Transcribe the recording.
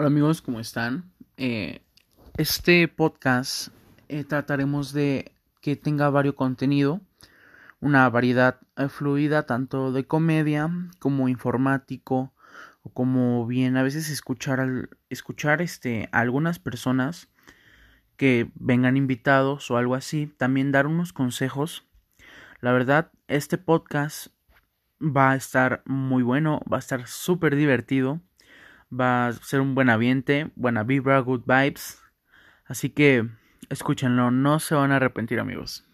Hola amigos, ¿cómo están? Eh, este podcast eh, trataremos de que tenga varios contenido, una variedad eh, fluida tanto de comedia como informático o como bien a veces escuchar al, escuchar este a algunas personas que vengan invitados o algo así, también dar unos consejos. La verdad, este podcast va a estar muy bueno, va a estar súper divertido, va a ser un buen ambiente, buena vibra, good vibes. Así que escúchenlo, no se van a arrepentir amigos.